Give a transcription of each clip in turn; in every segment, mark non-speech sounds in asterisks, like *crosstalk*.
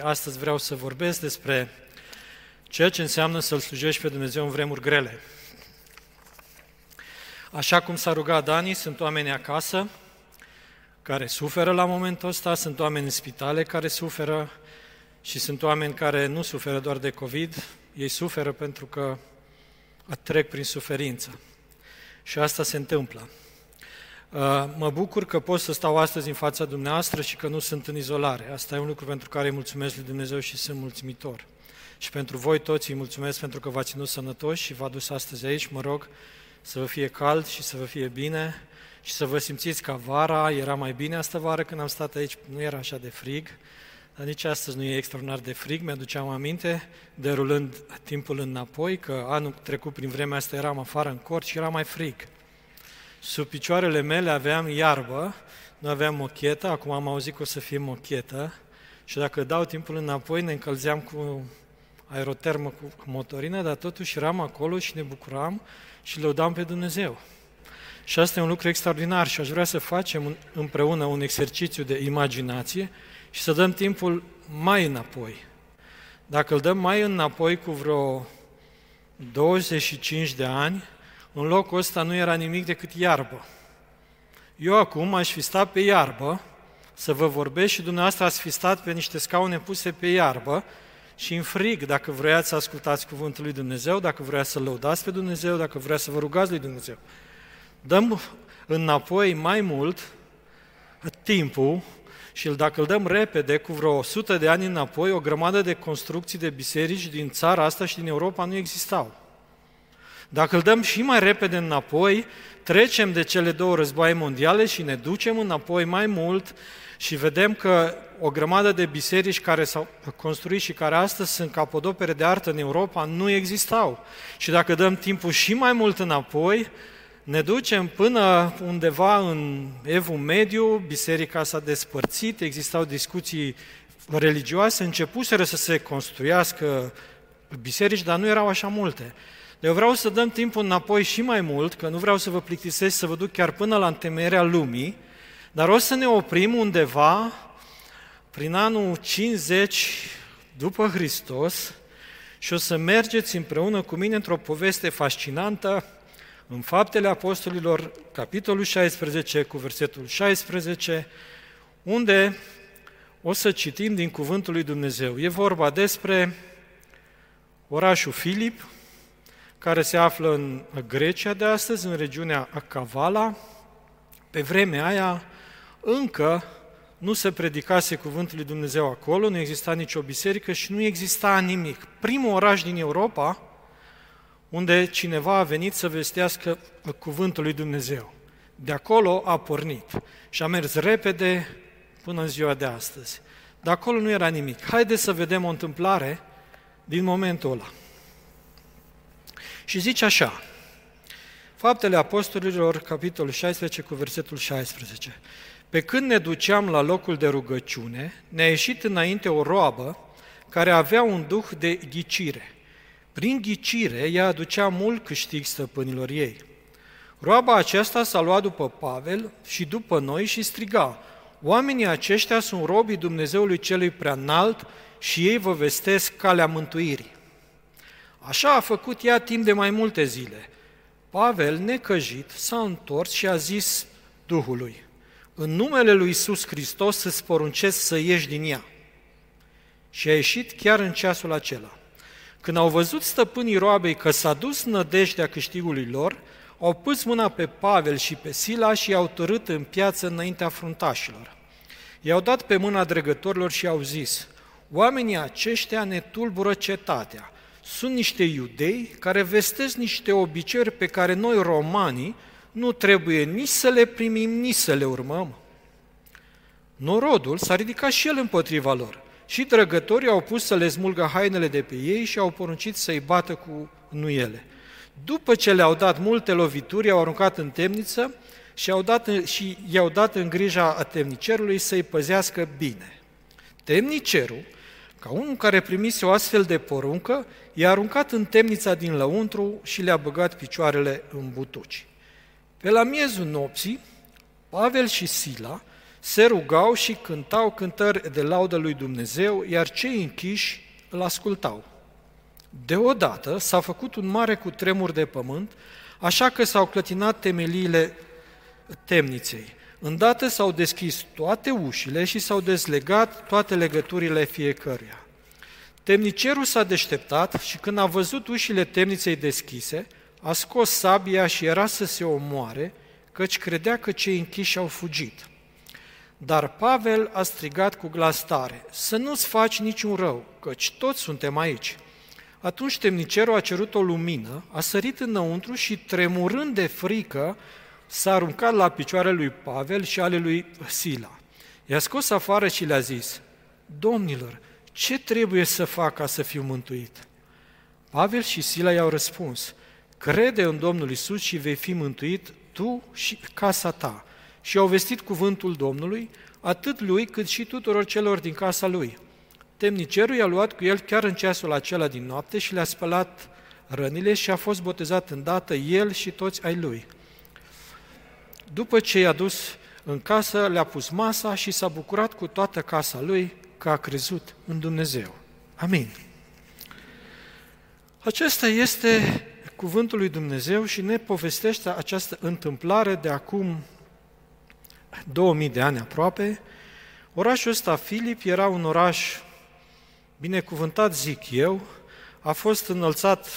Astăzi vreau să vorbesc despre ceea ce înseamnă să-L slujești pe Dumnezeu în vremuri grele. Așa cum s-a rugat Dani, sunt oameni acasă care suferă la momentul ăsta, sunt oameni în spitale care suferă și sunt oameni care nu suferă doar de COVID, ei suferă pentru că trec prin suferință. Și asta se întâmplă. Uh, mă bucur că pot să stau astăzi în fața dumneavoastră și că nu sunt în izolare. Asta e un lucru pentru care îi mulțumesc lui Dumnezeu și sunt mulțumitor. Și pentru voi toți îi mulțumesc pentru că v-ați ținut sănătoși și v-a dus astăzi aici. Mă rog să vă fie cald și să vă fie bine și să vă simțiți ca vara. Era mai bine asta vară când am stat aici, nu era așa de frig, dar nici astăzi nu e extraordinar de frig. Mi-aduceam aminte, derulând timpul înapoi, că anul trecut prin vremea asta eram afară în cort și era mai frig. Sub picioarele mele aveam iarbă, nu aveam mochetă, acum am auzit că o să fie mochetă și dacă dau timpul înapoi ne încălzeam cu aerotermă cu motorină, dar totuși eram acolo și ne bucuram și lăudam pe Dumnezeu. Și asta e un lucru extraordinar și aș vrea să facem împreună un exercițiu de imaginație și să dăm timpul mai înapoi. Dacă îl dăm mai înapoi cu vreo 25 de ani, în locul ăsta nu era nimic decât iarbă. Eu acum aș fi stat pe iarbă să vă vorbesc și dumneavoastră ați fi stat pe niște scaune puse pe iarbă și în frig dacă vreați să ascultați cuvântul lui Dumnezeu, dacă vreați să lăudați pe Dumnezeu, dacă vreați să vă rugați lui Dumnezeu. Dăm înapoi mai mult timpul și dacă îl dăm repede, cu vreo 100 de ani înapoi, o grămadă de construcții de biserici din țara asta și din Europa nu existau. Dacă îl dăm și mai repede înapoi, trecem de cele două războaie mondiale și ne ducem înapoi mai mult și vedem că o grămadă de biserici care s-au construit și care astăzi sunt capodopere de artă în Europa nu existau. Și dacă dăm timpul și mai mult înapoi, ne ducem până undeva în Evul Mediu, biserica s-a despărțit, existau discuții religioase, începuseră să se construiască biserici, dar nu erau așa multe. Eu vreau să dăm timpul înapoi și mai mult, că nu vreau să vă plictisesc să vă duc chiar până la întemeierea lumii, dar o să ne oprim undeva prin anul 50 după Hristos și o să mergeți împreună cu mine într-o poveste fascinantă în Faptele Apostolilor, capitolul 16, cu versetul 16, unde o să citim din Cuvântul lui Dumnezeu. E vorba despre orașul Filip, care se află în Grecia de astăzi, în regiunea Acavala. Pe vremea aia încă nu se predicase cuvântul lui Dumnezeu acolo, nu exista nicio biserică și nu exista nimic. Primul oraș din Europa unde cineva a venit să vestească cuvântul lui Dumnezeu. De acolo a pornit și a mers repede până în ziua de astăzi. De acolo nu era nimic. Haideți să vedem o întâmplare din momentul ăla. Și zice așa, Faptele Apostolilor, capitolul 16, cu versetul 16. Pe când ne duceam la locul de rugăciune, ne-a ieșit înainte o roabă care avea un duh de ghicire. Prin ghicire, ea aducea mult câștig stăpânilor ei. Roaba aceasta s-a luat după Pavel și după noi și striga, Oamenii aceștia sunt robii Dumnezeului celui prea înalt și ei vă vestesc calea mântuirii. Așa a făcut ea timp de mai multe zile. Pavel, necăjit, s-a întors și a zis Duhului, în numele lui Isus Hristos îți poruncesc să ieși din ea. Și a ieșit chiar în ceasul acela. Când au văzut stăpânii roabei că s-a dus nădejdea câștigului lor, au pus mâna pe Pavel și pe Sila și i-au tărât în piață înaintea fruntașilor. I-au dat pe mâna dregătorilor și au zis, oamenii aceștia ne tulbură cetatea, sunt niște iudei care vestesc niște obiceiuri pe care noi, romanii, nu trebuie nici să le primim, nici să le urmăm. Norodul s-a ridicat și el împotriva lor și drăgătorii au pus să le smulgă hainele de pe ei și au poruncit să-i bată cu nuiele. După ce le-au dat multe lovituri, au aruncat în temniță și, au dat, și i-au dat în grija a temnicerului să-i păzească bine. Temnicerul, ca unul care primise o astfel de poruncă, i-a aruncat în temnița din lăuntru și le-a băgat picioarele în butuci. Pe la miezul nopții, Pavel și Sila se rugau și cântau cântări de laudă lui Dumnezeu, iar cei închiși îl ascultau. Deodată s-a făcut un mare cutremur de pământ, așa că s-au clătinat temeliile temniței. Îndată s-au deschis toate ușile și s-au dezlegat toate legăturile fiecăruia. Temnicerul s-a deșteptat și când a văzut ușile temniței deschise, a scos sabia și era să se omoare, căci credea că cei închiși au fugit. Dar Pavel a strigat cu glas tare, să nu-ți faci niciun rău, căci toți suntem aici. Atunci temnicerul a cerut o lumină, a sărit înăuntru și, tremurând de frică, s-a aruncat la picioarele lui Pavel și ale lui Sila. I-a scos afară și le-a zis, Domnilor, ce trebuie să fac ca să fiu mântuit? Pavel și Sila i-au răspuns, crede în Domnul Isus și vei fi mântuit tu și casa ta. Și au vestit cuvântul Domnului, atât lui cât și tuturor celor din casa lui. Temnicerul i-a luat cu el chiar în ceasul acela din noapte și le-a spălat rănile și a fost botezat îndată el și toți ai lui. După ce i-a dus în casă, le-a pus masa și s-a bucurat cu toată casa lui că a crezut în Dumnezeu. Amin. Acesta este cuvântul lui Dumnezeu și ne povestește această întâmplare de acum 2000 de ani aproape. Orașul ăsta, Filip, era un oraș binecuvântat, zic eu, a fost înălțat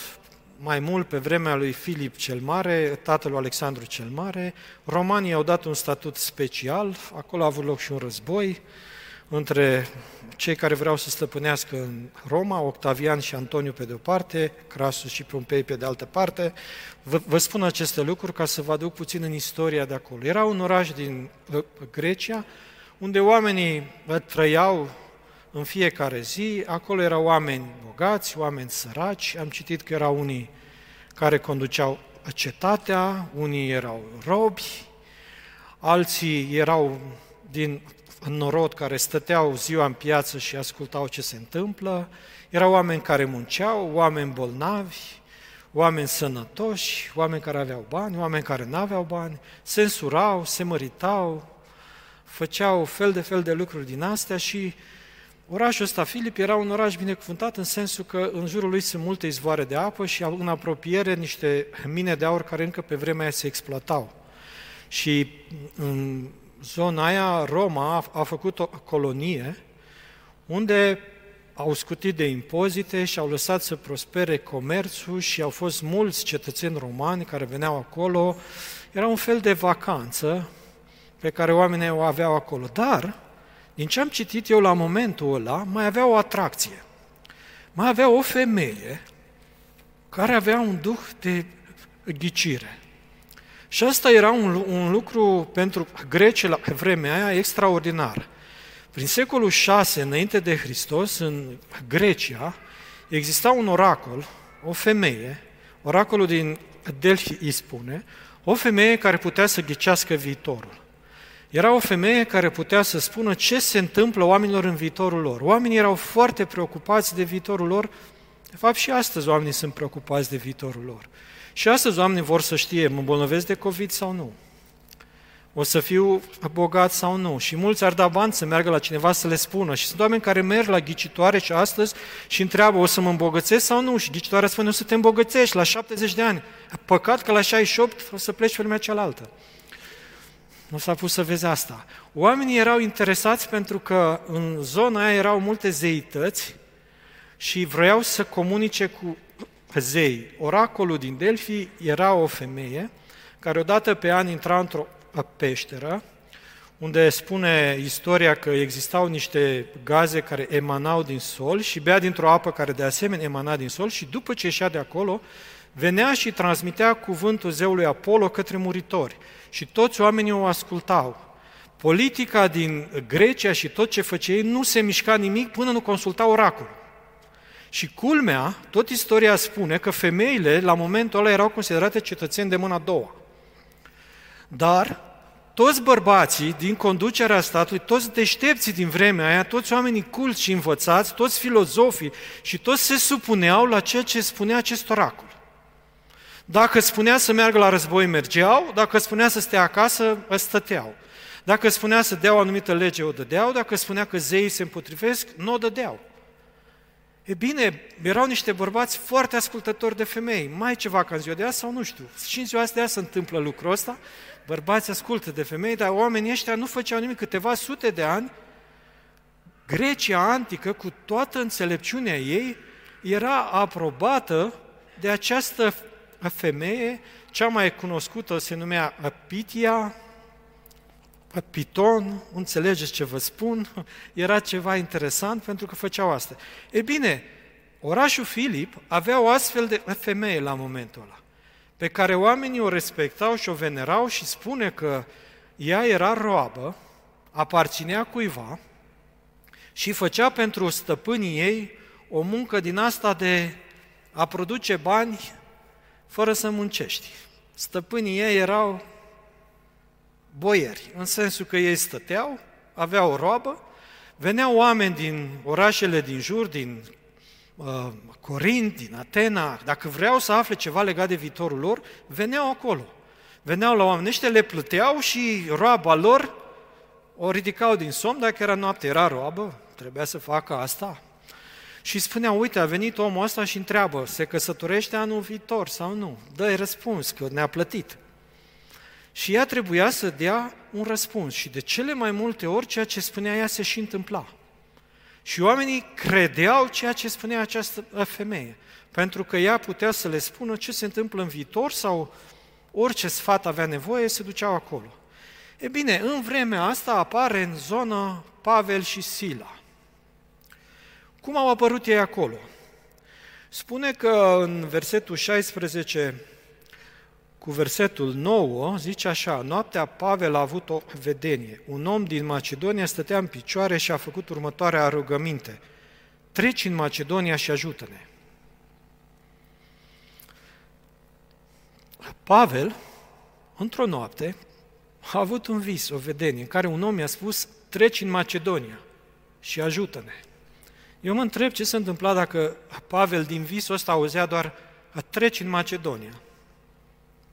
mai mult pe vremea lui Filip cel Mare, tatăl lui Alexandru cel Mare. Romanii au dat un statut special, acolo a avut loc și un război între cei care vreau să stăpânească în Roma, Octavian și Antoniu pe de o parte, Crasus și Pompei pe de altă parte. Vă, vă spun aceste lucruri ca să vă aduc puțin în istoria de acolo. Era un oraș din Grecia, unde oamenii trăiau în fiecare zi, acolo erau oameni bogați, oameni săraci, am citit că erau unii care conduceau cetatea, unii erau robi, alții erau din norod care stăteau ziua în piață și ascultau ce se întâmplă, erau oameni care munceau, oameni bolnavi, oameni sănătoși, oameni care aveau bani, oameni care nu aveau bani, se însurau, se măritau, făceau fel de fel de lucruri din astea și Orașul ăsta, Filip, era un oraș binecuvântat în sensul că în jurul lui sunt multe izvoare de apă și în apropiere niște mine de aur care încă pe vremea aia se exploatau. Și în zona aia, Roma a, a făcut o colonie unde au scutit de impozite și au lăsat să prospere comerțul și au fost mulți cetățeni romani care veneau acolo. Era un fel de vacanță pe care oamenii o aveau acolo. Dar din ce am citit eu la momentul ăla, mai avea o atracție. Mai avea o femeie care avea un duh de ghicire. Și asta era un, un lucru pentru greci la vremea aia extraordinar. Prin secolul 6 înainte de Hristos, în Grecia, exista un oracol, o femeie, oracolul din Delphi îi spune, o femeie care putea să ghicească viitorul. Era o femeie care putea să spună ce se întâmplă oamenilor în viitorul lor. Oamenii erau foarte preocupați de viitorul lor. De fapt, și astăzi oamenii sunt preocupați de viitorul lor. Și astăzi oamenii vor să știe, mă îmbolnăvesc de COVID sau nu? O să fiu bogat sau nu? Și mulți ar da bani să meargă la cineva să le spună. Și sunt oameni care merg la ghicitoare și astăzi și întreabă, o să mă îmbogățesc sau nu? Și ghicitoarea spune, o să te îmbogățești la 70 de ani. Păcat că la 68 o să pleci pe lumea cealaltă. Nu s-a pus să vezi asta. Oamenii erau interesați pentru că în zona aia erau multe zeități și vreau să comunice cu zei. Oracolul din Delphi era o femeie care odată pe an intra într-o peșteră, unde spune istoria că existau niște gaze care emanau din sol și bea dintr-o apă care de asemenea emana din sol și după ce ieșea de acolo, venea și transmitea cuvântul zeului Apollo către muritori și toți oamenii o ascultau. Politica din Grecia și tot ce făcea ei nu se mișca nimic până nu consulta oracolul. Și culmea, tot istoria spune că femeile la momentul ăla erau considerate cetățeni de mâna a doua. Dar toți bărbații din conducerea statului, toți deștepții din vremea aia, toți oamenii culți și învățați, toți filozofii și toți se supuneau la ceea ce spunea acest oracol. Dacă spunea să meargă la război, mergeau, dacă spunea să stea acasă, stăteau. Dacă spunea să dea o anumită lege, o dădeau, dacă spunea că zeii se împotrivesc, nu o dădeau. E bine, erau niște bărbați foarte ascultători de femei, mai ceva ca în ziua de azi sau nu știu. Și în ziua de azi se întâmplă lucrul ăsta, bărbați ascultă de femei, dar oamenii ăștia nu făceau nimic câteva sute de ani. Grecia antică, cu toată înțelepciunea ei, era aprobată de această femeie, cea mai cunoscută se numea Apitia, Piton, înțelegeți ce vă spun, *laughs* era ceva interesant pentru că făceau asta. E bine, orașul Filip avea o astfel de femeie la momentul ăla, pe care oamenii o respectau și o venerau și spune că ea era roabă, aparținea cuiva și făcea pentru stăpânii ei o muncă din asta de a produce bani fără să muncești. Stăpânii ei erau boieri, în sensul că ei stăteau, aveau o roabă, veneau oameni din orașele din jur, din uh, Corint, din Atena, dacă vreau să afle ceva legat de viitorul lor, veneau acolo. Veneau la oameni ăștia, le plăteau și roaba lor o ridicau din somn, dacă era noapte, era roabă, trebuia să facă asta. Și spunea, uite, a venit omul ăsta și întreabă, se căsătorește anul viitor sau nu? Dă-i răspuns, că ne-a plătit. Și ea trebuia să dea un răspuns și de cele mai multe ori ceea ce spunea ea se și întâmpla. Și oamenii credeau ceea ce spunea această femeie, pentru că ea putea să le spună ce se întâmplă în viitor sau orice sfat avea nevoie, se duceau acolo. E bine, în vremea asta apare în zonă Pavel și Sila. Cum au apărut ei acolo? Spune că în versetul 16 cu versetul 9, zice așa, noaptea Pavel a avut o vedenie. Un om din Macedonia stătea în picioare și a făcut următoarea rugăminte. Treci în Macedonia și ajută-ne. Pavel, într-o noapte, a avut un vis, o vedenie, în care un om i-a spus, treci în Macedonia și ajută-ne. Eu mă întreb ce se întâmpla dacă Pavel din visul ăsta auzea doar, treci în Macedonia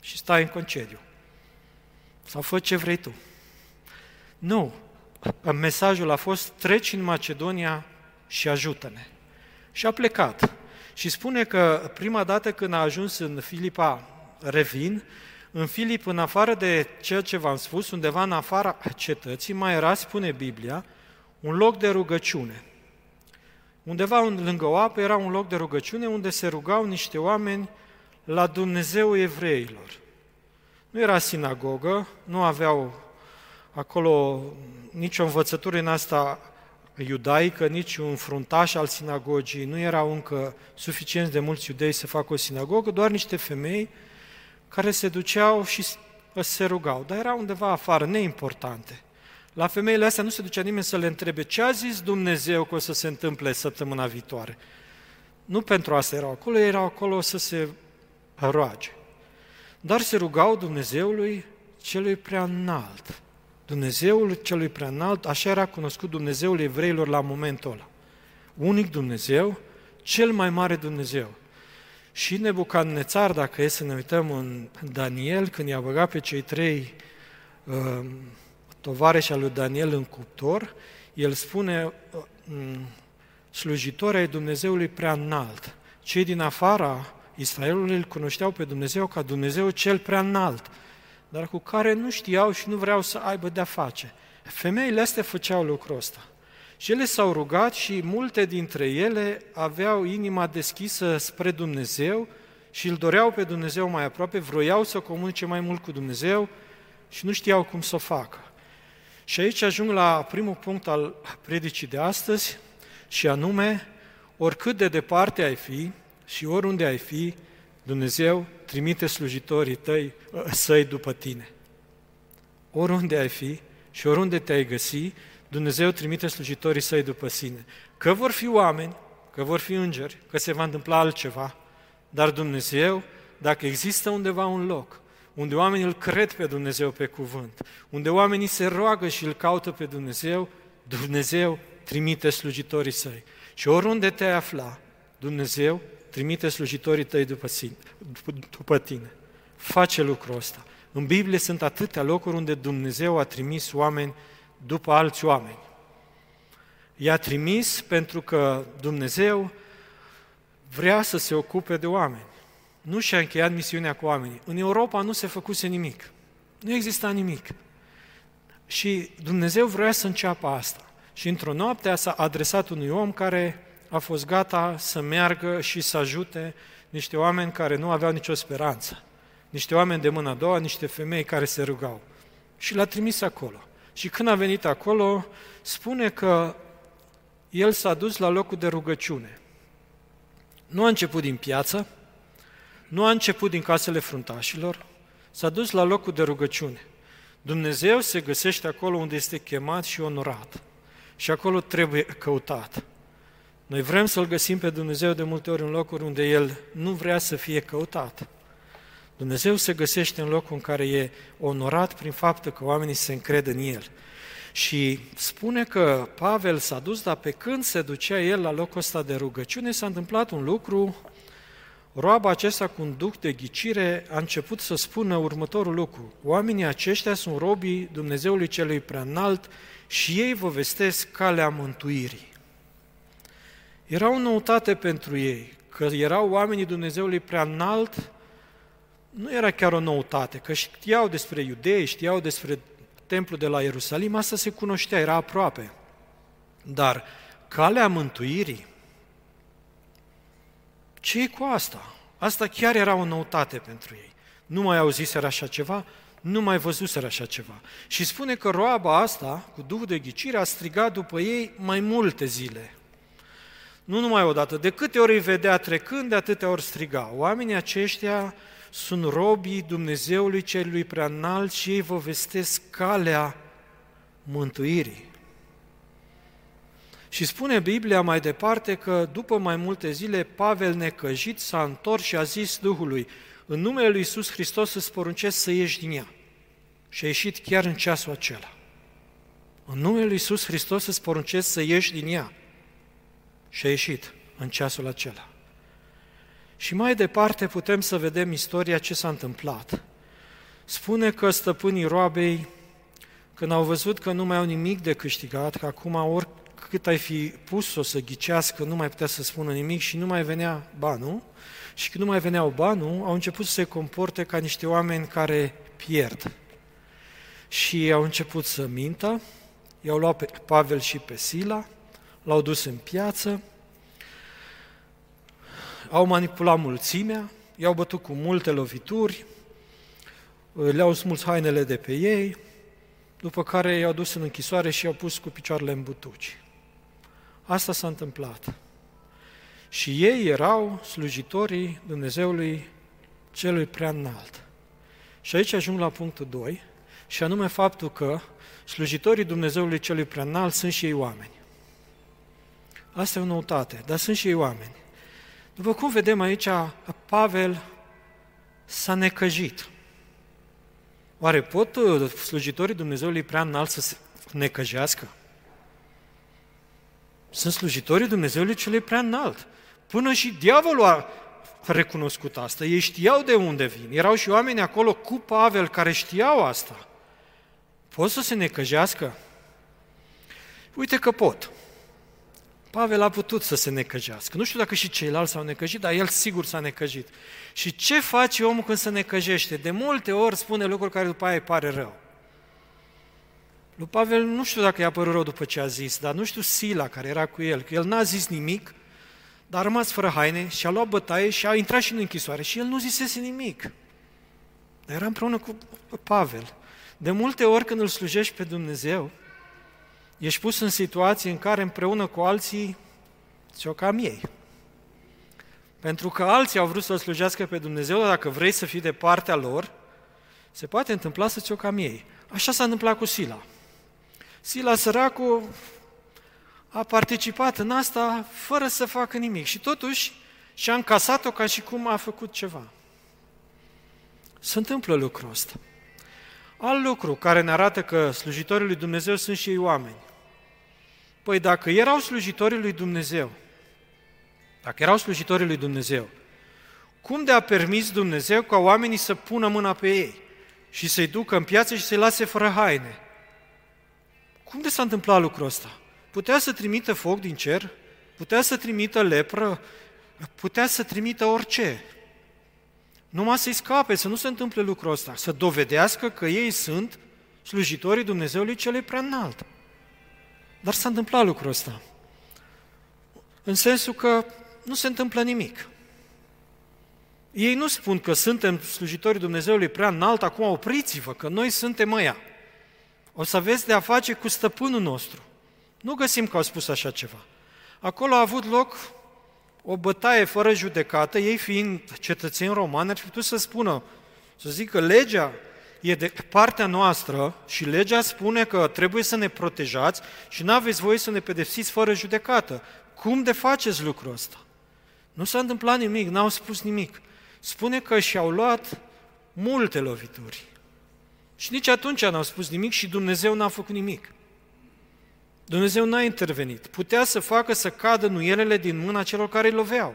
și stai în concediu. Sau fă ce vrei tu. Nu. Mesajul a fost, treci în Macedonia și ajută-ne. Și a plecat. Și spune că prima dată când a ajuns în Filipa, revin, în Filip, în afară de ceea ce v-am spus, undeva în afara cetății, mai era, spune Biblia, un loc de rugăciune. Undeva lângă o apă era un loc de rugăciune unde se rugau niște oameni la Dumnezeu evreilor. Nu era sinagogă, nu aveau acolo nicio învățătură în asta iudaică, nici un fruntaș al sinagogii, nu erau încă suficienți de mulți iudei să facă o sinagogă, doar niște femei care se duceau și se rugau, dar erau undeva afară, neimportante. La femeile astea nu se ducea nimeni să le întrebe ce a zis Dumnezeu că o să se întâmple săptămâna viitoare. Nu pentru asta erau acolo, erau acolo să se roage. Dar se rugau Dumnezeului celui prea înalt. Dumnezeul celui prea înalt, așa era cunoscut Dumnezeul evreilor la momentul ăla. Unic Dumnezeu, cel mai mare Dumnezeu. Și Nebucadnețar, dacă e să ne uităm în Daniel, când i-a băgat pe cei trei uh, tovarăși al lui Daniel în cuptor, el spune uh, slujitori ai Dumnezeului prea înalt. Cei din afara Israelul îl cunoșteau pe Dumnezeu ca Dumnezeu cel prea înalt, dar cu care nu știau și nu vreau să aibă de-a face. Femeile astea făceau lucrul ăsta. Și ele s-au rugat și multe dintre ele aveau inima deschisă spre Dumnezeu și îl doreau pe Dumnezeu mai aproape, vroiau să comunice mai mult cu Dumnezeu și nu știau cum să o facă. Și aici ajung la primul punct al predicii de astăzi, și anume, oricât de departe ai fi, și oriunde ai fi, Dumnezeu trimite slujitorii tăi, ă, săi după tine. Oriunde ai fi și oriunde te-ai găsi, Dumnezeu trimite slujitorii săi după sine. Că vor fi oameni, că vor fi îngeri, că se va întâmpla altceva, dar Dumnezeu, dacă există undeva un loc unde oamenii îl cred pe Dumnezeu pe cuvânt, unde oamenii se roagă și îl caută pe Dumnezeu, Dumnezeu trimite slujitorii săi. Și oriunde te afla, Dumnezeu trimite slujitorii tăi după, sine, după, după tine. Face lucrul ăsta. În Biblie sunt atâtea locuri unde Dumnezeu a trimis oameni după alți oameni. I-a trimis pentru că Dumnezeu vrea să se ocupe de oameni. Nu și-a încheiat misiunea cu oamenii. În Europa nu se făcuse nimic. Nu exista nimic. Și Dumnezeu vrea să înceapă asta. Și într-o noapte s-a adresat unui om care a fost gata să meargă și să ajute niște oameni care nu aveau nicio speranță. Niște oameni de mână a doua, niște femei care se rugau. Și l-a trimis acolo. Și când a venit acolo, spune că el s-a dus la locul de rugăciune. Nu a început din piață, nu a început din casele fruntașilor, s-a dus la locul de rugăciune. Dumnezeu se găsește acolo unde este chemat și onorat. Și acolo trebuie căutat. Noi vrem să-L găsim pe Dumnezeu de multe ori în locuri unde El nu vrea să fie căutat. Dumnezeu se găsește în locul în care e onorat prin faptul că oamenii se încred în El. Și spune că Pavel s-a dus, dar pe când se ducea el la locul ăsta de rugăciune, s-a întâmplat un lucru, roaba acesta cu un duc de ghicire a început să spună următorul lucru. Oamenii aceștia sunt robii Dumnezeului celui prea înalt și ei vă vestesc calea mântuirii. Era o noutate pentru ei, că erau oamenii Dumnezeului prea înalt, nu era chiar o noutate, că știau despre iudei, știau despre templul de la Ierusalim, asta se cunoștea, era aproape. Dar calea mântuirii, ce cu asta? Asta chiar era o noutate pentru ei. Nu mai auziseră așa ceva, nu mai văzuseră așa ceva. Și spune că roaba asta, cu duh de ghicire, a strigat după ei mai multe zile. Nu numai odată, de câte ori îi vedea trecând, de atâtea ori striga. Oamenii aceștia sunt robii Dumnezeului celui prea înalt și ei vă vestesc calea mântuirii. Și spune Biblia mai departe că după mai multe zile Pavel necăjit s-a întors și a zis Duhului, în numele Lui Iisus Hristos îți poruncesc să ieși din ea. Și a ieșit chiar în ceasul acela. În numele Lui Iisus Hristos îți poruncesc să ieși din ea. Și a ieșit în ceasul acela. Și mai departe putem să vedem istoria ce s-a întâmplat. Spune că stăpânii roabei, când au văzut că nu mai au nimic de câștigat, că acum oricât ai fi pus-o să ghicească, nu mai putea să spună nimic și nu mai venea banul, și când nu mai veneau banul, au început să se comporte ca niște oameni care pierd. Și au început să mintă, i-au luat pe Pavel și pe Sila, l-au dus în piață, au manipulat mulțimea, i-au bătut cu multe lovituri, le-au smuls hainele de pe ei, după care i-au dus în închisoare și i-au pus cu picioarele în butuci. Asta s-a întâmplat. Și ei erau slujitorii Dumnezeului celui prea înalt. Și aici ajung la punctul 2, și anume faptul că slujitorii Dumnezeului celui prea înalt sunt și ei oameni. Asta e o noutate, dar sunt și ei oameni. După cum vedem aici, Pavel s-a necăjit. Oare pot uh, slujitorii Dumnezeului prea înalt să se necăjească? Sunt slujitorii Dumnezeului celui prea înalt. Până și diavolul a recunoscut asta. Ei știau de unde vin. Erau și oameni acolo cu Pavel care știau asta. Pot să se necăjească? Uite că pot. Pavel a putut să se necăjească. Nu știu dacă și ceilalți s-au necăjit, dar el sigur s-a necăjit. Și ce face omul când se necăjește? De multe ori spune lucruri care după aia îi pare rău. Lui Pavel nu știu dacă i-a părut rău după ce a zis, dar nu știu Sila care era cu el, că el n-a zis nimic, dar a rămas fără haine și a luat bătaie și a intrat și în închisoare și el nu zisese nimic. Dar era împreună cu Pavel. De multe ori când îl slujești pe Dumnezeu, ești pus în situații în care împreună cu alții ți-o cam ei. Pentru că alții au vrut să slujească pe Dumnezeu, dar dacă vrei să fii de partea lor, se poate întâmpla să ți-o cam ei. Așa s-a întâmplat cu Sila. Sila săracul a participat în asta fără să facă nimic și totuși și-a încasat-o ca și cum a făcut ceva. Se întâmplă lucrul ăsta. Alt lucru care ne arată că slujitorii lui Dumnezeu sunt și ei oameni. Păi dacă erau slujitorii lui Dumnezeu, dacă erau slujitorii lui Dumnezeu, cum de a permis Dumnezeu ca oamenii să pună mâna pe ei? și să-i ducă în piață și să-i lase fără haine. Cum de s-a întâmplat lucrul ăsta? Putea să trimită foc din cer? Putea să trimită lepră? Putea să trimită orice. Numai să-i scape, să nu se întâmple lucrul ăsta, să dovedească că ei sunt slujitorii Dumnezeului celui prea înalt. Dar s-a întâmplat lucrul ăsta. În sensul că nu se întâmplă nimic. Ei nu spun că suntem slujitorii Dumnezeului prea înalt, acum opriți-vă, că noi suntem ăia. O să aveți de a face cu stăpânul nostru. Nu găsim că au spus așa ceva. Acolo a avut loc o bătaie fără judecată, ei fiind cetățeni romani, ar fi putut să spună, să zică, legea e de partea noastră și legea spune că trebuie să ne protejați și nu aveți voie să ne pedepsiți fără judecată. Cum de faceți lucrul ăsta? Nu s-a întâmplat nimic, n-au spus nimic. Spune că și-au luat multe lovituri. Și nici atunci n-au spus nimic și Dumnezeu n-a făcut nimic. Dumnezeu n-a intervenit. Putea să facă să cadă nuielele din mâna celor care îi loveau.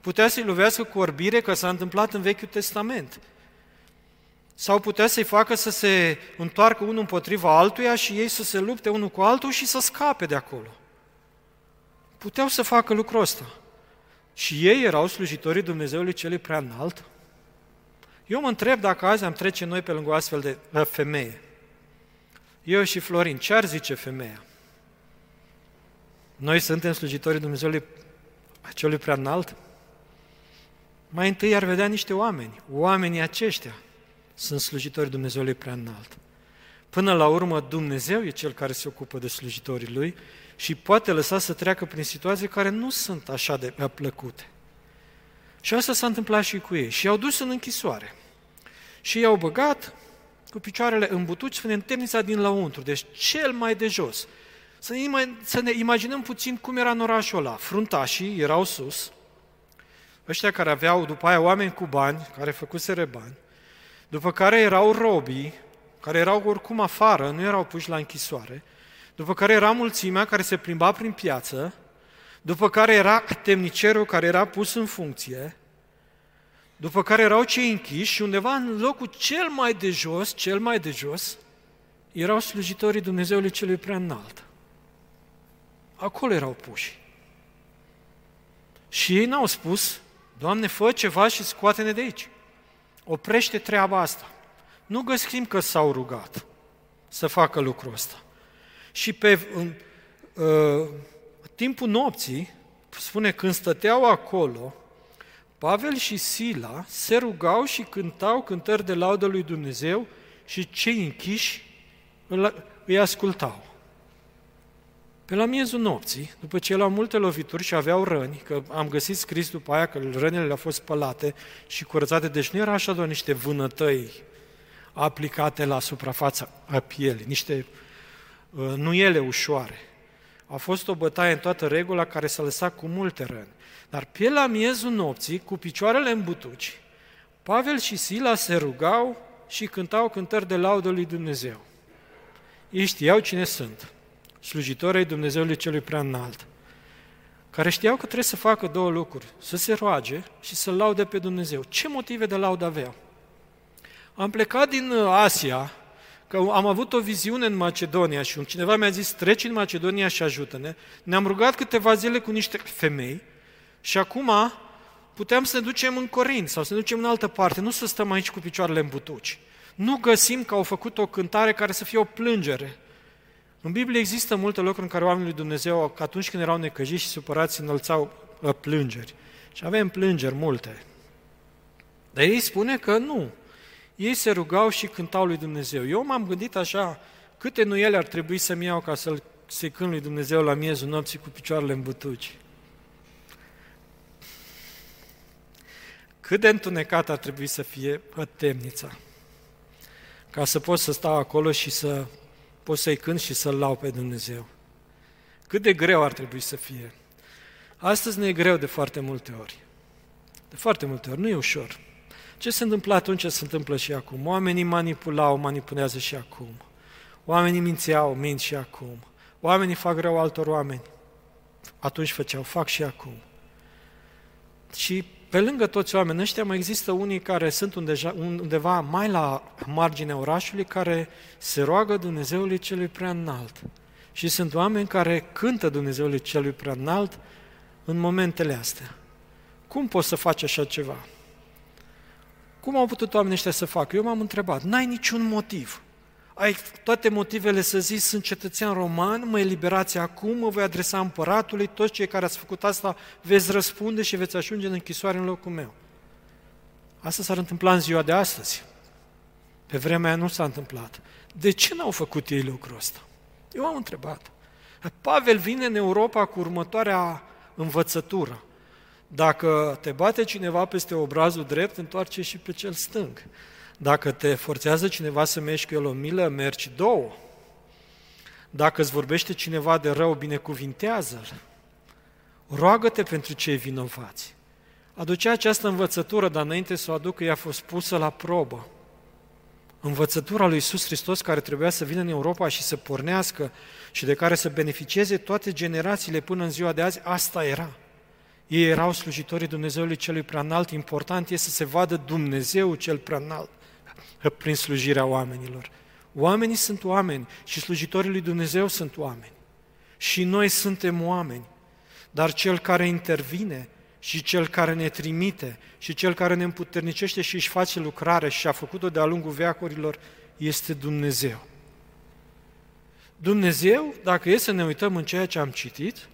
Putea să-i lovească cu orbire, că s-a întâmplat în Vechiul Testament. Sau putea să-i facă să se întoarcă unul împotriva altuia și ei să se lupte unul cu altul și să scape de acolo. Puteau să facă lucrul ăsta. Și ei erau slujitorii Dumnezeului celui prea înalt. Eu mă întreb dacă azi am trece noi pe lângă o astfel de femeie. Eu și Florin, ce ar zice femeia? Noi suntem slujitorii Dumnezeului celui prea înalt? Mai întâi ar vedea niște oameni. Oamenii aceștia sunt slujitorii Dumnezeului prea înalt. Până la urmă, Dumnezeu e Cel care se ocupă de slujitorii Lui și poate lăsa să treacă prin situații care nu sunt așa de plăcute. Și asta s-a întâmplat și cu ei. Și i-au dus în închisoare. Și i-au băgat cu picioarele în butuci în temnița din lăuntru, deci cel mai de jos. Să ne, să ne imaginăm puțin cum era în orașul ăla. Fruntașii erau sus, ăștia care aveau după aia oameni cu bani, care făcuseră bani, după care erau robii, care erau oricum afară, nu erau puși la închisoare, după care era mulțimea care se plimba prin piață, după care era temnicerul care era pus în funcție, după care erau cei închiși și undeva în locul cel mai de jos, cel mai de jos, erau slujitorii Dumnezeului celui prea înalt. Acolo erau puși. Și ei n-au spus, Doamne, fă ceva și scoate-ne de aici. Oprește treaba asta. Nu găsim că s-au rugat să facă lucrul ăsta. Și pe în, uh, timpul nopții, spune, când stăteau acolo, Pavel și Sila se rugau și cântau cântări de laudă lui Dumnezeu și cei închiși îi ascultau. Pe la miezul nopții, după ce luau multe lovituri și aveau răni, că am găsit scris după aia că rănile le-au fost spălate și curățate, deci nu era așa doar niște vânătăi aplicate la suprafața a pielii, niște uh, nuiele ușoare. A fost o bătaie în toată regula care s-a lăsat cu multe răni. Dar pe la miezul nopții, cu picioarele în butuci, Pavel și Sila se rugau și cântau cântări de laudă lui Dumnezeu. Ei știau cine sunt slujitorii Dumnezeului celui prea înalt, care știau că trebuie să facă două lucruri, să se roage și să laude pe Dumnezeu. Ce motive de laudă aveau? Am plecat din uh, Asia, că am avut o viziune în Macedonia și un cineva mi-a zis, treci în Macedonia și ajută-ne. Ne-am rugat câteva zile cu niște femei și acum puteam să ne ducem în Corint sau să ne ducem în altă parte, nu să stăm aici cu picioarele în butuci. Nu găsim că au făcut o cântare care să fie o plângere, în Biblie există multe locuri în care oamenii lui Dumnezeu, că atunci când erau necăjiți și supărați, înălțau uh, plângeri. Și avem plângeri multe. Dar ei spune că nu. Ei se rugau și cântau lui Dumnezeu. Eu m-am gândit așa, câte nuiele ar trebui să-mi iau ca să-l să cânt lui Dumnezeu la miezul nopții cu picioarele în butuci. Cât de întunecat ar trebui să fie temnița ca să pot să stau acolo și să pot să-i cânt și să-L lau pe Dumnezeu. Cât de greu ar trebui să fie. Astăzi ne e greu de foarte multe ori. De foarte multe ori, nu e ușor. Ce se întâmplă atunci se întâmplă și acum. Oamenii manipulau, manipulează și acum. Oamenii mințeau, mint și acum. Oamenii fac rău altor oameni. Atunci făceau, fac și acum. Și pe lângă toți oamenii ăștia mai există unii care sunt undeva mai la marginea orașului, care se roagă Dumnezeului celui prea înalt. Și sunt oameni care cântă Dumnezeului celui prea înalt în momentele astea. Cum poți să faci așa ceva? Cum au putut oamenii ăștia să facă? Eu m-am întrebat. N-ai niciun motiv. Ai toate motivele să zici, sunt cetățean roman, mă eliberați acum, mă voi adresa împăratului, toți cei care ați făcut asta veți răspunde și veți ajunge în închisoare în locul meu. Asta s-ar întâmpla în ziua de astăzi. Pe vremea aia nu s-a întâmplat. De ce n-au făcut ei lucrul ăsta? Eu am întrebat. Pavel vine în Europa cu următoarea învățătură. Dacă te bate cineva peste obrazul drept, întoarce și pe cel stâng. Dacă te forțează cineva să mergi cu el o milă, mergi două. Dacă îți vorbește cineva de rău, binecuvintează-l. Roagă-te pentru cei vinovați. Aducea această învățătură, dar înainte să o aducă, ea a fost pusă la probă. Învățătura lui Iisus Hristos care trebuia să vină în Europa și să pornească și de care să beneficieze toate generațiile până în ziua de azi, asta era. Ei erau slujitorii Dumnezeului celui preanalt, important este să se vadă Dumnezeu cel preanalt prin slujirea oamenilor. Oamenii sunt oameni și slujitorii lui Dumnezeu sunt oameni. Și noi suntem oameni. Dar cel care intervine și cel care ne trimite și cel care ne împuternicește și își face lucrare și a făcut-o de-a lungul veacurilor este Dumnezeu. Dumnezeu, dacă e să ne uităm în ceea ce am citit,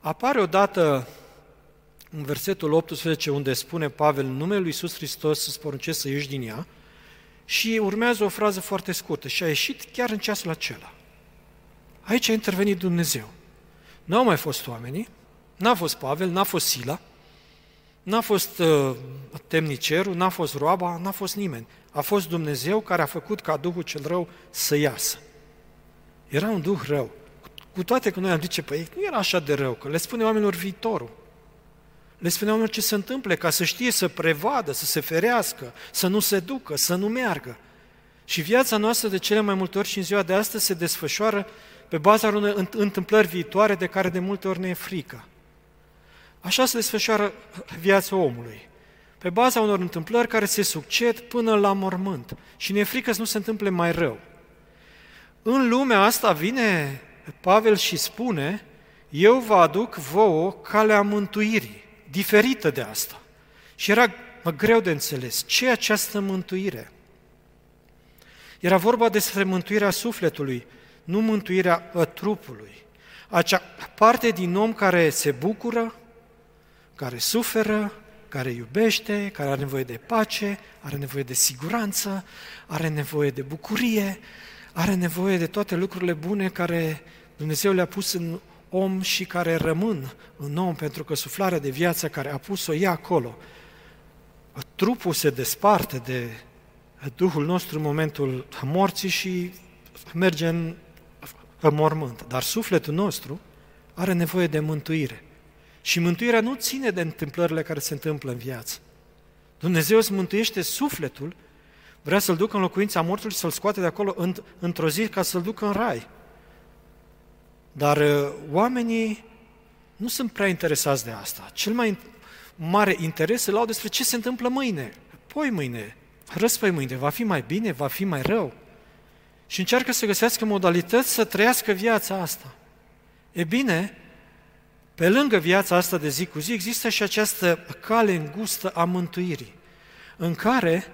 apare odată în versetul 18 unde spune Pavel, numele lui Iisus Hristos să-ți poruncesc să ieși din ea, și urmează o frază foarte scurtă, și a ieșit chiar în ceasul acela. Aici a intervenit Dumnezeu. N-au mai fost oamenii, n-a fost Pavel, n-a fost Sila, n-a fost uh, temnicerul, n-a fost roaba, n-a fost nimeni. A fost Dumnezeu care a făcut ca Duhul cel rău să iasă. Era un Duh rău. Cu toate că noi am zice, păi nu era așa de rău, că le spune oamenilor viitorul. Le spune oamenilor ce se întâmplă, ca să știe să prevadă, să se ferească, să nu se ducă, să nu meargă. Și viața noastră de cele mai multe ori și în ziua de astăzi se desfășoară pe baza unor întâmplări viitoare de care de multe ori ne e frică. Așa se desfășoară viața omului, pe baza unor întâmplări care se succed până la mormânt și ne e frică să nu se întâmple mai rău. În lumea asta vine Pavel și spune, eu vă aduc vouă calea mântuirii diferită de asta. Și era mă, greu de înțeles. Ce e această mântuire? Era vorba despre mântuirea sufletului, nu mântuirea trupului. Acea parte din om care se bucură, care suferă, care iubește, care are nevoie de pace, are nevoie de siguranță, are nevoie de bucurie, are nevoie de toate lucrurile bune care Dumnezeu le-a pus în om și care rămân în om pentru că suflarea de viață care a pus-o ea acolo, trupul se desparte de Duhul nostru în momentul morții și merge în mormânt. Dar sufletul nostru are nevoie de mântuire. Și mântuirea nu ține de întâmplările care se întâmplă în viață. Dumnezeu îți mântuiește sufletul, vrea să-l ducă în locuința mortului, să-l scoate de acolo într-o zi ca să-l ducă în rai. Dar uh, oamenii nu sunt prea interesați de asta. Cel mai mare interes îl au despre ce se întâmplă mâine. Poi mâine, răspăi mâine, va fi mai bine, va fi mai rău. Și încearcă să găsească modalități să trăiască viața asta. E bine, pe lângă viața asta de zi cu zi, există și această cale îngustă a mântuirii, în care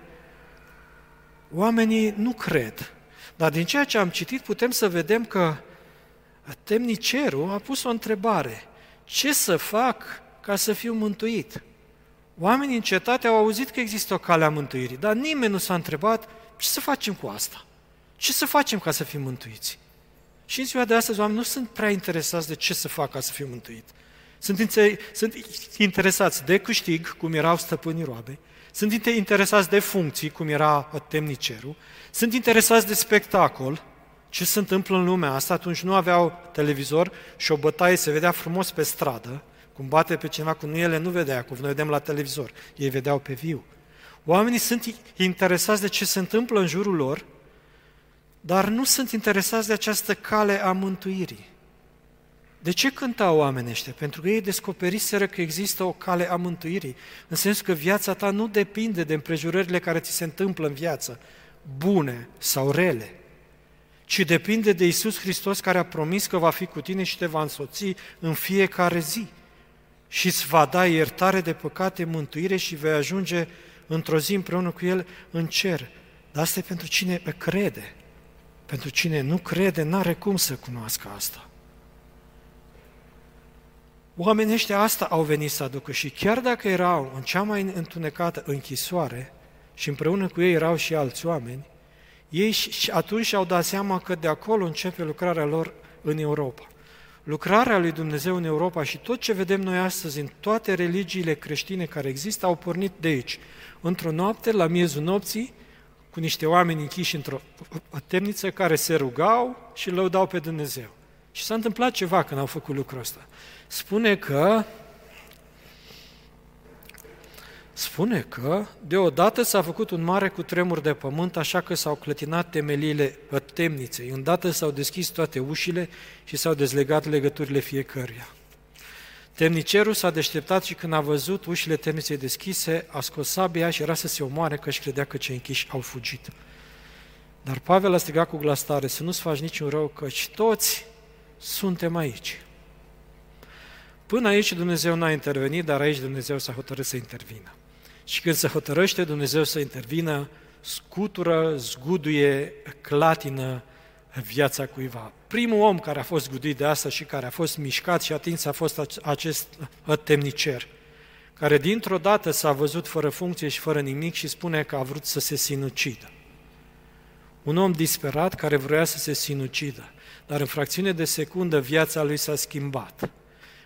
oamenii nu cred. Dar din ceea ce am citit putem să vedem că temnicerul a pus o întrebare. Ce să fac ca să fiu mântuit? Oamenii în cetate au auzit că există o cale a mântuirii, dar nimeni nu s-a întrebat ce să facem cu asta? Ce să facem ca să fim mântuiți? Și în ziua de astăzi oamenii nu sunt prea interesați de ce să fac ca să fiu mântuit. Sunt, sunt interesați de câștig, cum erau stăpânii roabe, sunt interesați de funcții, cum era temnicerul, sunt interesați de spectacol, ce se întâmplă în lumea asta, atunci nu aveau televizor și o bătaie se vedea frumos pe stradă, cum bate pe cineva cu nu ele nu vedea, cum noi vedem la televizor, ei vedeau pe viu. Oamenii sunt interesați de ce se întâmplă în jurul lor, dar nu sunt interesați de această cale a mântuirii. De ce cântau oamenii ăștia? Pentru că ei descoperiseră că există o cale a mântuirii, în sensul că viața ta nu depinde de împrejurările care ți se întâmplă în viață, bune sau rele, ci depinde de Isus Hristos care a promis că va fi cu tine și te va însoți în fiecare zi și îți va da iertare de păcate, mântuire și vei ajunge într-o zi împreună cu El în cer. Dar asta e pentru cine crede. Pentru cine nu crede, n-are cum să cunoască asta. Oamenii ăștia asta au venit să aducă și chiar dacă erau în cea mai întunecată închisoare și împreună cu ei erau și alți oameni, ei și atunci și-au dat seama că de acolo începe lucrarea lor în Europa. Lucrarea lui Dumnezeu în Europa și tot ce vedem noi astăzi în toate religiile creștine care există au pornit de aici. Într-o noapte, la miezul nopții, cu niște oameni închiși într-o temniță care se rugau și lăudau pe Dumnezeu. Și s-a întâmplat ceva când au făcut lucrul ăsta. Spune că spune că deodată s-a făcut un mare cutremur de pământ, așa că s-au clătinat temeliile temniței. Îndată s-au deschis toate ușile și s-au dezlegat legăturile fiecăruia. Temnicerul s-a deșteptat și când a văzut ușile temniței deschise, a scos sabia și era să se omoare că își credea că cei închiși au fugit. Dar Pavel a strigat cu glas tare, să nu-ți faci niciun rău, căci toți suntem aici. Până aici Dumnezeu n-a intervenit, dar aici Dumnezeu s-a hotărât să intervină. Și când se hotărăște Dumnezeu să intervină, scutură, zguduie, clatină viața cuiva. Primul om care a fost zguduit de asta și care a fost mișcat și atins a fost acest temnicer, care dintr-o dată s-a văzut fără funcție și fără nimic și spune că a vrut să se sinucidă. Un om disperat care vrea să se sinucidă, dar în fracțiune de secundă viața lui s-a schimbat.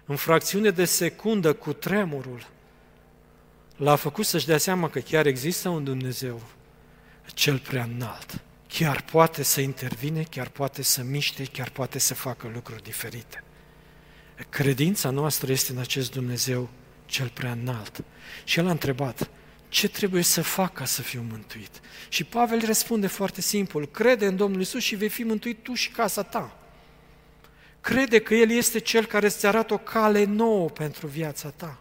În fracțiune de secundă, cu tremurul, l-a făcut să-și dea seama că chiar există un Dumnezeu cel prea înalt. Chiar poate să intervine, chiar poate să miște, chiar poate să facă lucruri diferite. Credința noastră este în acest Dumnezeu cel prea înalt. Și el a întrebat, ce trebuie să fac ca să fiu mântuit? Și Pavel răspunde foarte simplu, crede în Domnul Isus și vei fi mântuit tu și casa ta. Crede că El este Cel care îți arată o cale nouă pentru viața ta.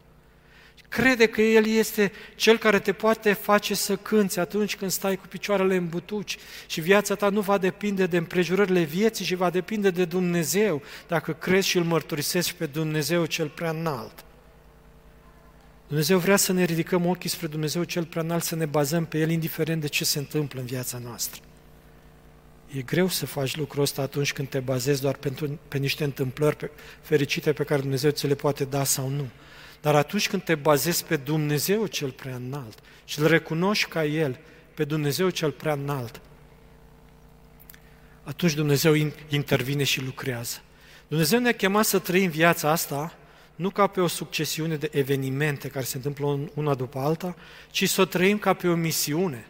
Crede că El este Cel care te poate face să cânți atunci când stai cu picioarele în butuci și viața ta nu va depinde de împrejurările vieții, ci va depinde de Dumnezeu, dacă crezi și îl mărturisești pe Dumnezeu cel prea înalt. Dumnezeu vrea să ne ridicăm ochii spre Dumnezeu cel prea înalt, să ne bazăm pe El, indiferent de ce se întâmplă în viața noastră. E greu să faci lucrul ăsta atunci când te bazezi doar pentru, pe niște întâmplări pe, fericite pe care Dumnezeu ți le poate da sau nu. Dar atunci când te bazezi pe Dumnezeu cel prea înalt și îl recunoști ca El, pe Dumnezeu cel prea înalt, atunci Dumnezeu intervine și lucrează. Dumnezeu ne-a chemat să trăim viața asta nu ca pe o succesiune de evenimente care se întâmplă una după alta, ci să o trăim ca pe o misiune.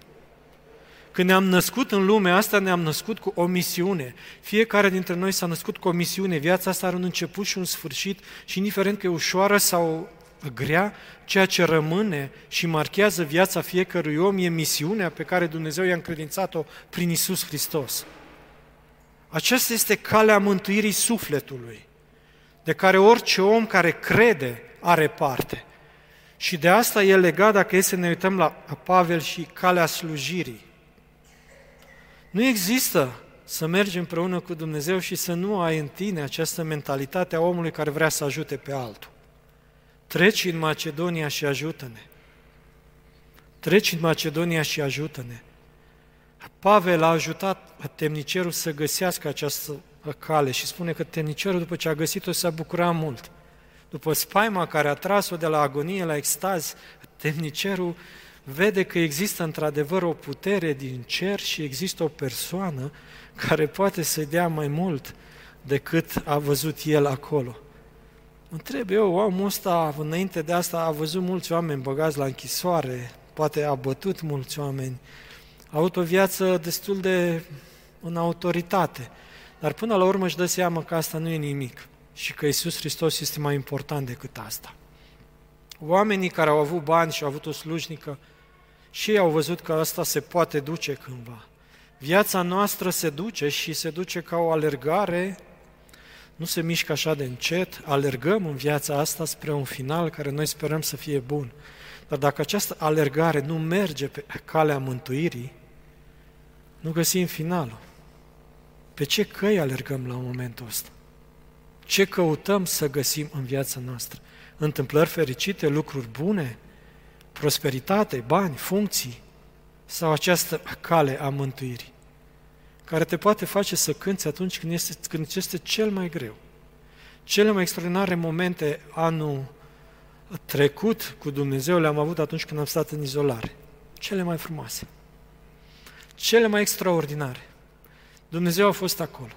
Când ne-am născut în lumea asta, ne-am născut cu o misiune. Fiecare dintre noi s-a născut cu o misiune. Viața asta are un început și un sfârșit și indiferent că e ușoară sau grea, ceea ce rămâne și marchează viața fiecărui om e misiunea pe care Dumnezeu i-a încredințat-o prin Isus Hristos. Aceasta este calea mântuirii sufletului, de care orice om care crede are parte. Și de asta e legat, dacă e să ne uităm la Pavel și calea slujirii. Nu există să mergi împreună cu Dumnezeu și să nu ai în tine această mentalitate a omului care vrea să ajute pe altul. Treci în Macedonia și ajută-ne. Treci în Macedonia și ajută-ne. Pavel a ajutat temnicerul să găsească această cale și spune că temnicerul, după ce a găsit-o, s-a bucurat mult. După spaima care a tras-o de la agonie la extaz, temnicerul vede că există într-adevăr o putere din cer și există o persoană care poate să-i dea mai mult decât a văzut el acolo. Întreb eu, omul ăsta, înainte de asta, a văzut mulți oameni băgați la închisoare, poate a bătut mulți oameni, a avut o viață destul de în autoritate, dar până la urmă își dă seama că asta nu e nimic și că Isus Hristos este mai important decât asta. Oamenii care au avut bani și au avut o slujnică, și ei au văzut că asta se poate duce cândva. Viața noastră se duce și se duce ca o alergare, nu se mișcă așa de încet, alergăm în viața asta spre un final care noi sperăm să fie bun. Dar dacă această alergare nu merge pe calea mântuirii, nu găsim finalul. Pe ce căi alergăm la momentul ăsta? Ce căutăm să găsim în viața noastră? Întâmplări fericite, lucruri bune, prosperitate, bani, funcții sau această cale a mântuirii? Care te poate face să cânți atunci când este, când este cel mai greu. Cele mai extraordinare momente anul trecut cu Dumnezeu le-am avut atunci când am stat în izolare. Cele mai frumoase. Cele mai extraordinare. Dumnezeu a fost acolo.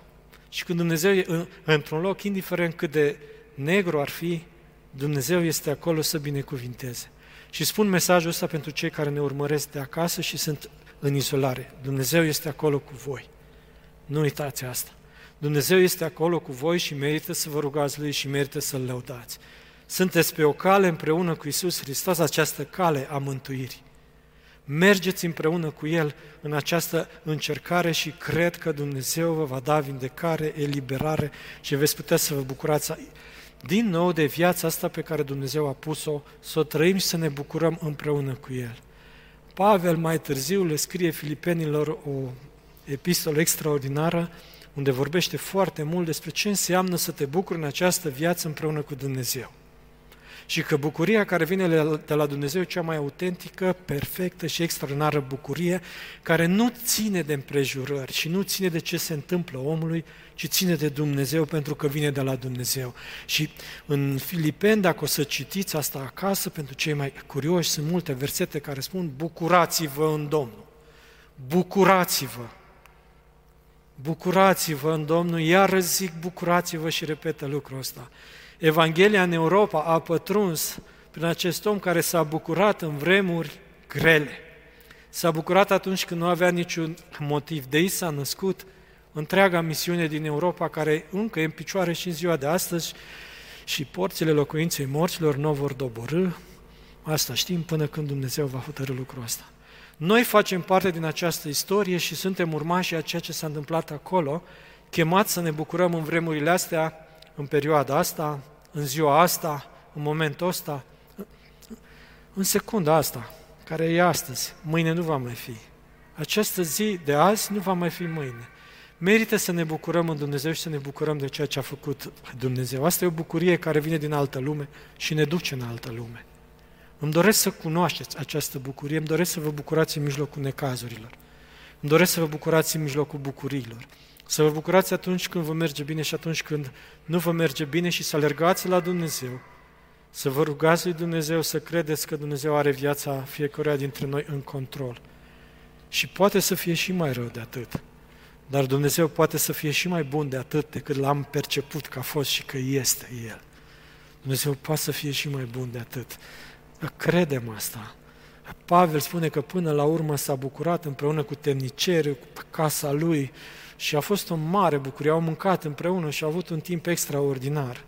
Și când Dumnezeu e într-un loc, indiferent cât de negru ar fi, Dumnezeu este acolo să binecuvinteze. Și spun mesajul ăsta pentru cei care ne urmăresc de acasă și sunt în izolare. Dumnezeu este acolo cu voi. Nu uitați asta. Dumnezeu este acolo cu voi și merită să vă rugați Lui și merită să-L lăudați. Sunteți pe o cale împreună cu Isus Hristos, această cale a mântuirii. Mergeți împreună cu El în această încercare și cred că Dumnezeu vă va da vindecare, eliberare și veți putea să vă bucurați din nou de viața asta pe care Dumnezeu a pus-o, să o trăim și să ne bucurăm împreună cu El. Pavel mai târziu le scrie filipenilor o epistolă extraordinară unde vorbește foarte mult despre ce înseamnă să te bucuri în această viață împreună cu Dumnezeu. Și că bucuria care vine de la Dumnezeu cea mai autentică, perfectă și extraordinară bucurie, care nu ține de împrejurări și nu ține de ce se întâmplă omului, ci ține de Dumnezeu pentru că vine de la Dumnezeu. Și în Filipeni, dacă o să citiți asta acasă, pentru cei mai curioși, sunt multe versete care spun bucurați-vă în Domnul. Bucurați-vă. Bucurați-vă în Domnul, iar zic bucurați-vă și repetă lucrul ăsta. Evanghelia în Europa a pătruns prin acest om care s-a bucurat în vremuri grele. S-a bucurat atunci când nu avea niciun motiv. De aici s-a născut întreaga misiune din Europa, care încă e în picioare și în ziua de astăzi și porțile locuinței morților nu vor doborâ. Asta știm până când Dumnezeu va hotărâ lucrul ăsta. Noi facem parte din această istorie și suntem urmași a ceea ce s-a întâmplat acolo, chemați să ne bucurăm în vremurile astea, în perioada asta, în ziua asta, în momentul ăsta, în secunda asta, care e astăzi. Mâine nu va mai fi. Această zi de azi nu va mai fi mâine. Merită să ne bucurăm în Dumnezeu și să ne bucurăm de ceea ce a făcut Dumnezeu. Asta e o bucurie care vine din altă lume și ne duce în altă lume. Îmi doresc să cunoașteți această bucurie, îmi doresc să vă bucurați în mijlocul necazurilor. Îmi doresc să vă bucurați în mijlocul bucuriilor. Să vă bucurați atunci când vă merge bine și atunci când nu vă merge bine și să alergați la Dumnezeu. Să vă rugați lui Dumnezeu, să credeți că Dumnezeu are viața fiecăruia dintre noi în control. Și poate să fie și mai rău de atât. Dar Dumnezeu poate să fie și mai bun de atât decât l-am perceput că a fost și că este El. Dumnezeu poate să fie și mai bun de atât. Credem asta. Pavel spune că până la urmă s-a bucurat împreună cu temniceri, cu casa lui și a fost o mare bucurie. Au mâncat împreună și au avut un timp extraordinar.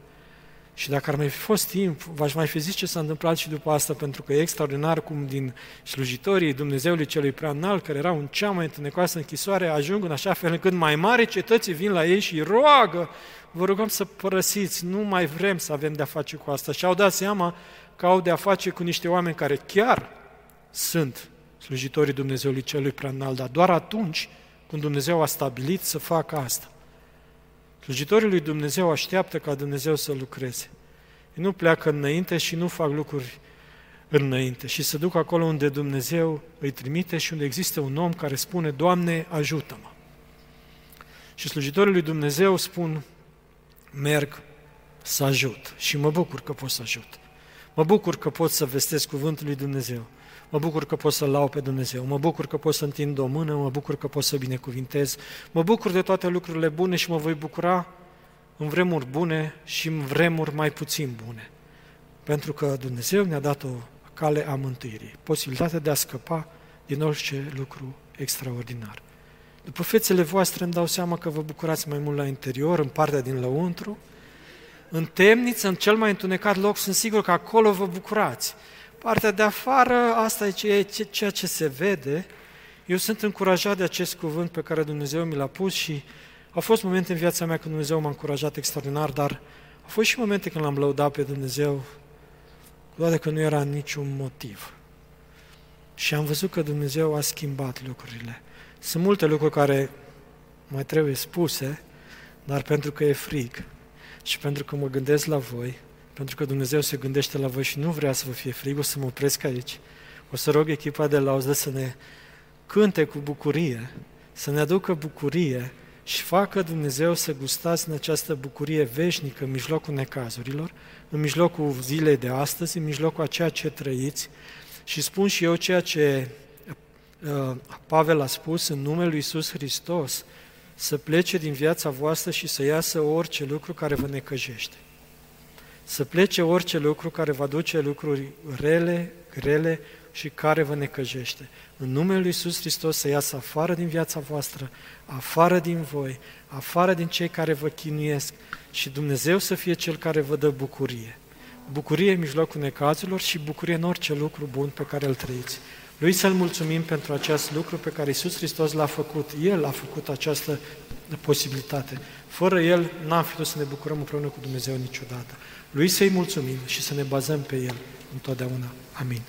Și dacă ar mai fi fost timp, v-aș mai fi zis ce s-a întâmplat și după asta, pentru că e extraordinar cum din slujitorii Dumnezeului celui prea înalt, care erau în cea mai întunecoasă închisoare, ajung în așa fel încât mai mari cetății vin la ei și roagă, vă rugăm să părăsiți, nu mai vrem să avem de-a face cu asta. Și au dat seama că au de-a face cu niște oameni care chiar sunt slujitorii Dumnezeului celui prea înalt, dar doar atunci când Dumnezeu a stabilit să facă asta. Slujitorii lui Dumnezeu așteaptă ca Dumnezeu să lucreze. Ei nu pleacă înainte și nu fac lucruri înainte și se duc acolo unde Dumnezeu îi trimite și unde există un om care spune, Doamne, ajută-mă. Și slujitorii lui Dumnezeu spun, merg să ajut și mă bucur că pot să ajut. Mă bucur că pot să vestesc cuvântul lui Dumnezeu. Mă bucur că pot să lau pe Dumnezeu. Mă bucur că pot să întind o mână, mă bucur că pot să binecuvintez. Mă bucur de toate lucrurile bune și mă voi bucura în vremuri bune și în vremuri mai puțin bune. Pentru că Dumnezeu ne-a dat o cale a mântuirii, posibilitatea de a scăpa din orice lucru extraordinar. După fețele voastre îmi dau seama că vă bucurați mai mult la interior, în partea din lăuntru, în temniță, în cel mai întunecat loc, sunt sigur că acolo vă bucurați. Partea de afară, asta e ceea ce se vede. Eu sunt încurajat de acest cuvânt pe care Dumnezeu mi l-a pus și Au fost momente în viața mea când Dumnezeu m-a încurajat extraordinar, dar au fost și momente când l-am lăudat pe Dumnezeu, doar că nu era niciun motiv. Și am văzut că Dumnezeu a schimbat lucrurile. Sunt multe lucruri care mai trebuie spuse, dar pentru că e frig și pentru că mă gândesc la voi, pentru că Dumnezeu se gândește la voi și nu vrea să vă fie frig, o să mă opresc aici. O să rog echipa de lauză să ne cânte cu bucurie, să ne aducă bucurie și facă Dumnezeu să gustați în această bucurie veșnică în mijlocul necazurilor, în mijlocul zilei de astăzi, în mijlocul a ceea ce trăiți și spun și eu ceea ce uh, Pavel a spus în numele Lui Iisus Hristos, să plece din viața voastră și să iasă orice lucru care vă necăjește. Să plece orice lucru care va duce lucruri rele, grele și care vă necăjește. În numele Lui Iisus Hristos să iasă afară din viața voastră, afară din voi, afară din cei care vă chinuiesc și Dumnezeu să fie Cel care vă dă bucurie. Bucurie în mijlocul necazurilor și bucurie în orice lucru bun pe care îl trăiți. Lui să-L mulțumim pentru acest lucru pe care Iisus Hristos l-a făcut. El a făcut această posibilitate. Fără El n-am fi să ne bucurăm împreună cu Dumnezeu niciodată. Lui să-i mulțumim și să ne bazăm pe El întotdeauna. Amin.